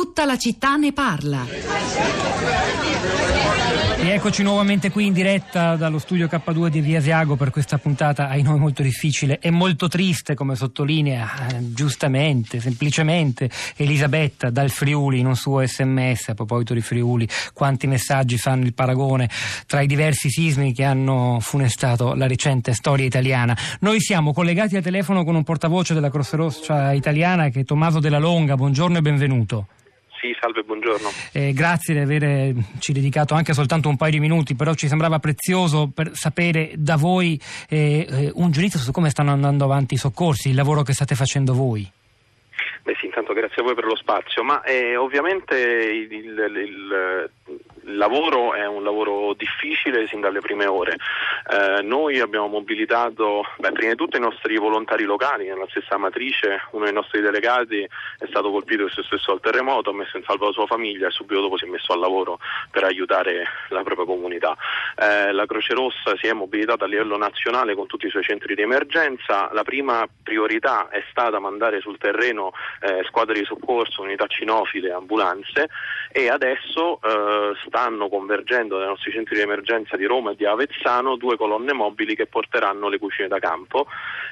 Tutta la città ne parla. E eccoci nuovamente qui in diretta dallo studio K2 di Via Asiago per questa puntata ai noi molto difficile e molto triste, come sottolinea eh, giustamente, semplicemente Elisabetta dal Friuli in un suo sms a proposito di Friuli, quanti messaggi fanno il paragone tra i diversi sismi che hanno funestato la recente storia italiana. Noi siamo collegati al telefono con un portavoce della Croce Rossa italiana che è Tommaso Della Longa, buongiorno e benvenuto. Sì, salve, buongiorno. Eh, grazie di averci dedicato anche soltanto un paio di minuti, però ci sembrava prezioso per sapere da voi eh, eh, un giudizio su come stanno andando avanti i soccorsi, il lavoro che state facendo voi. Beh sì, intanto grazie a voi per lo spazio, ma eh, ovviamente il, il, il, il lavoro è un lavoro difficile sin dalle prime ore. Eh, noi abbiamo mobilitato beh, prima di tutto i nostri volontari locali, nella stessa matrice uno dei nostri delegati è stato colpito il stesso al terremoto, ha messo in salvo la sua famiglia e subito dopo si è messo al lavoro per aiutare la propria comunità. Eh, la Croce Rossa si è mobilitata a livello nazionale con tutti i suoi centri di emergenza, la prima priorità è stata mandare sul terreno eh, squadre di soccorso, unità cinofile, ambulanze e adesso eh, stanno convergendo nei nostri centri di emergenza di Roma e di Avezzano due colonne mobili che porteranno le cucine da campo,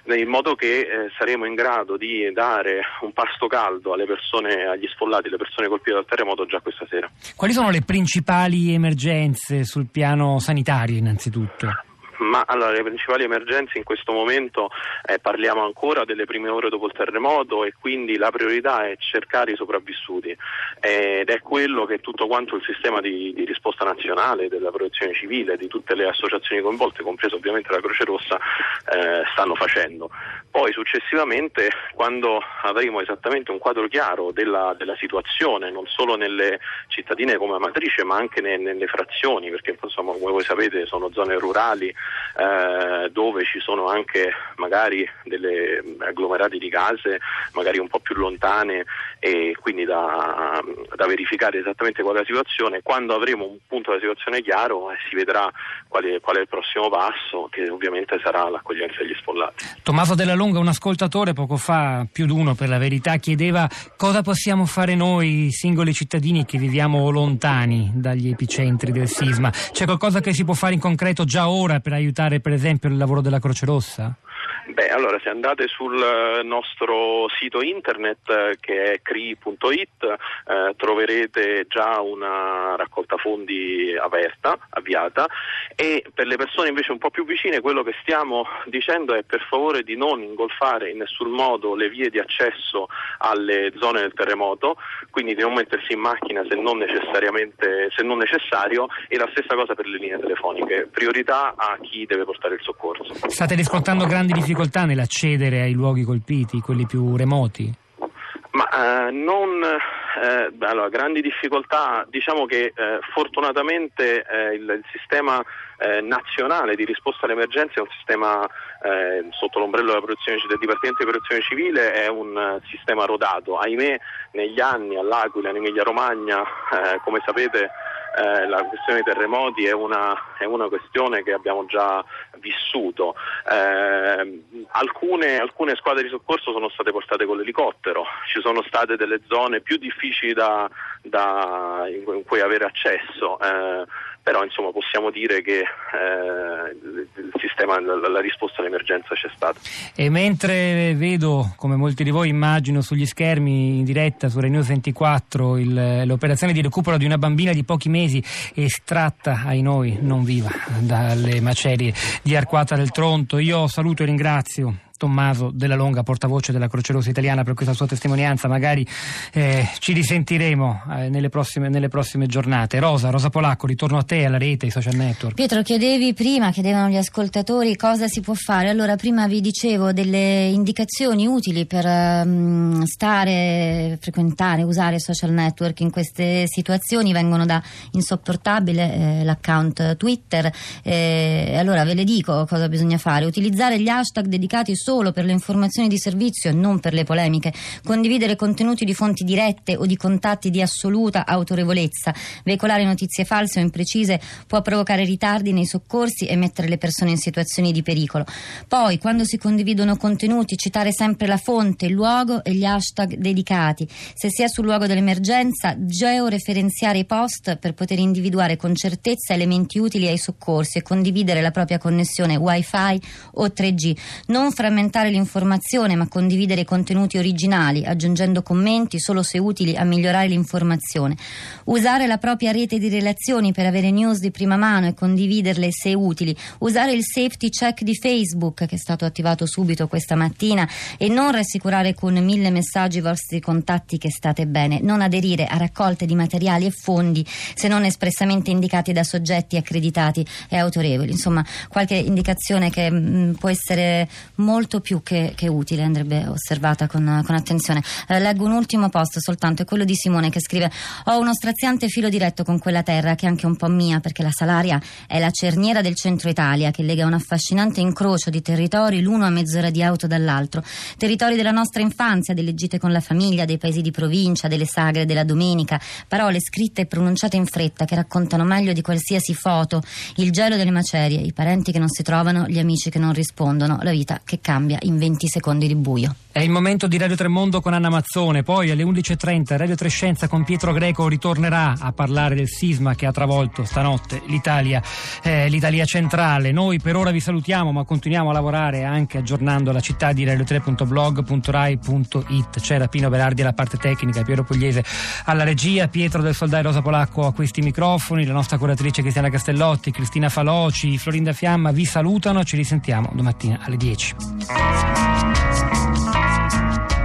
in modo che eh, saremo in grado di dare un pasto caldo alle persone, agli sfollati, alle persone colpite dal terremoto già questa sera. Quali sono le principali emergenze sul piano sanitario innanzitutto? Ma allora, le principali emergenze in questo momento eh, parliamo ancora delle prime ore dopo il terremoto e quindi la priorità è cercare i sopravvissuti eh, ed è quello che tutto quanto il sistema di, di, risposta nazionale, della protezione civile, di tutte le associazioni coinvolte, compreso ovviamente la Croce Rossa, eh, stanno facendo. Poi successivamente quando avremo esattamente un quadro chiaro della, della situazione, non solo nelle cittadine come Amatrice ma anche ne, nelle frazioni, perché insomma, come voi sapete sono zone rurali eh, dove ci sono anche magari delle agglomerati di case magari un po' più lontane e quindi da, da verificare esattamente qual è la situazione. Quando avremo un punto della situazione chiaro eh, si vedrà qual è, qual è, il prossimo passo che ovviamente sarà l'accoglienza degli sfollati. Tommaso Della Lunga, un ascoltatore poco fa, più di uno per la verità, chiedeva cosa possiamo fare noi singoli cittadini che viviamo lontani dagli epicentri del sisma. C'è qualcosa che si può fare in concreto già ora per aiutare per esempio il lavoro della Croce Rossa? Beh, allora se andate sul eh, nostro sito internet eh, che è cri.it eh, troverete già una raccolta fondi aperta, avviata e per le persone invece un po' più vicine quello che stiamo dicendo è per favore di non ingolfare in nessun modo le vie di accesso alle zone del terremoto, quindi di non mettersi in macchina se non, se non necessario e la stessa cosa per le linee telefoniche, priorità a chi deve portare il soccorso. State riscontrando grandi difficoltà difficoltà nell'accedere ai luoghi colpiti, quelli più remoti? Ma eh, non eh, allora, grandi difficoltà, diciamo che eh, fortunatamente eh, il, il, sistema eh, nazionale di risposta alle emergenze è un sistema eh, sotto l'ombrello della del Dipartimento di Protezione Civile, è un sistema rodato. Ahimè negli anni all'Aquila, in Emilia Romagna, come sapete eh, la questione dei terremoti è una, è una, questione che abbiamo già vissuto. Eh, alcune, alcune, squadre di soccorso sono state portate con l'elicottero, ci sono state delle zone più difficili da, da, in cui avere accesso. Eh, però insomma possiamo dire che eh, il sistema, la, la, risposta all'emergenza c'è stata. E mentre vedo, come molti di voi immagino, sugli schermi in diretta su Renews 24 il, l'operazione di recupero di una bambina di pochi mesi estratta ai noi non viva dalle macerie di Arquata del Tronto, io saluto e ringrazio Tommaso Della Longa, portavoce della Croce Rossa Italiana, per questa sua testimonianza. Magari eh, ci risentiremo eh, nelle, prossime, nelle, prossime, giornate. Rosa, Rosa Polacco, ritorno a te, alla rete, ai social network. Pietro, chiedevi prima, chiedevano gli ascoltatori cosa si può fare. Allora, prima vi dicevo delle indicazioni utili per um, stare, frequentare, usare social network in queste situazioni. Vengono da insopportabile eh, l'account Twitter. Eh, allora, ve le dico cosa bisogna fare. Utilizzare gli hashtag dedicati solo per le informazioni di servizio e non per le polemiche, condividere contenuti di fonti dirette o di contatti di assoluta autorevolezza, veicolare notizie false o imprecise può provocare ritardi nei soccorsi e mettere le persone in situazioni di pericolo. Poi, quando si condividono contenuti, citare sempre la fonte, il luogo e gli hashtag dedicati. Se si è sul luogo dell'emergenza, georeferenziare i post per poter individuare con certezza elementi utili ai soccorsi e condividere la propria connessione Wi-Fi o 3G. Non frammentare l'informazione, ma condividere contenuti originali, aggiungendo commenti solo se utili a migliorare l'informazione. Usare la propria rete di relazioni per avere news di prima mano e condividerle se utili. Usare il safety check di Facebook, che è stato attivato subito questa mattina, e non rassicurare con mille messaggi i vostri contatti che state bene. Non aderire a raccolte di materiali e fondi se non espressamente indicati da soggetti accreditati e autorevoli. Insomma, qualche indicazione che mh, mm, può essere molto più che, che utile, andrebbe osservata con, con attenzione. Eh, leggo un ultimo post soltanto, è quello di Simone che scrive: Ho uno straziante filo diretto con quella terra che è anche un po' mia, perché la Salaria è la cerniera del centro Italia che lega un affascinante incrocio di territori l'uno a mezz'ora di auto dall'altro. Territori della nostra infanzia, delle gite con la famiglia, dei paesi di provincia, delle sagre della domenica, parole scritte e pronunciate in fretta che raccontano meglio di qualsiasi foto il gelo delle macerie, i parenti che non si trovano, gli amici che non rispondono, la vita che cambia in 20 secondi di buio. È il momento di Radio Tremondo con Anna Mazzone, poi alle 11.30 Radio Trescenza con Pietro Greco ritornerà a parlare del sisma che ha travolto stanotte l'Italia, eh, l'Italia centrale. Noi per ora vi salutiamo ma continuiamo a lavorare anche aggiornando la città di radio3.blog.rai.it. C'era Pino Berardi alla parte tecnica, Piero Pugliese alla regia, Pietro del Soldai Rosa Polacco a questi microfoni, la nostra curatrice Cristiana Castellotti, Cristina Faloci, Florinda Fiamma vi salutano, ci risentiamo domattina alle 10. Thank you.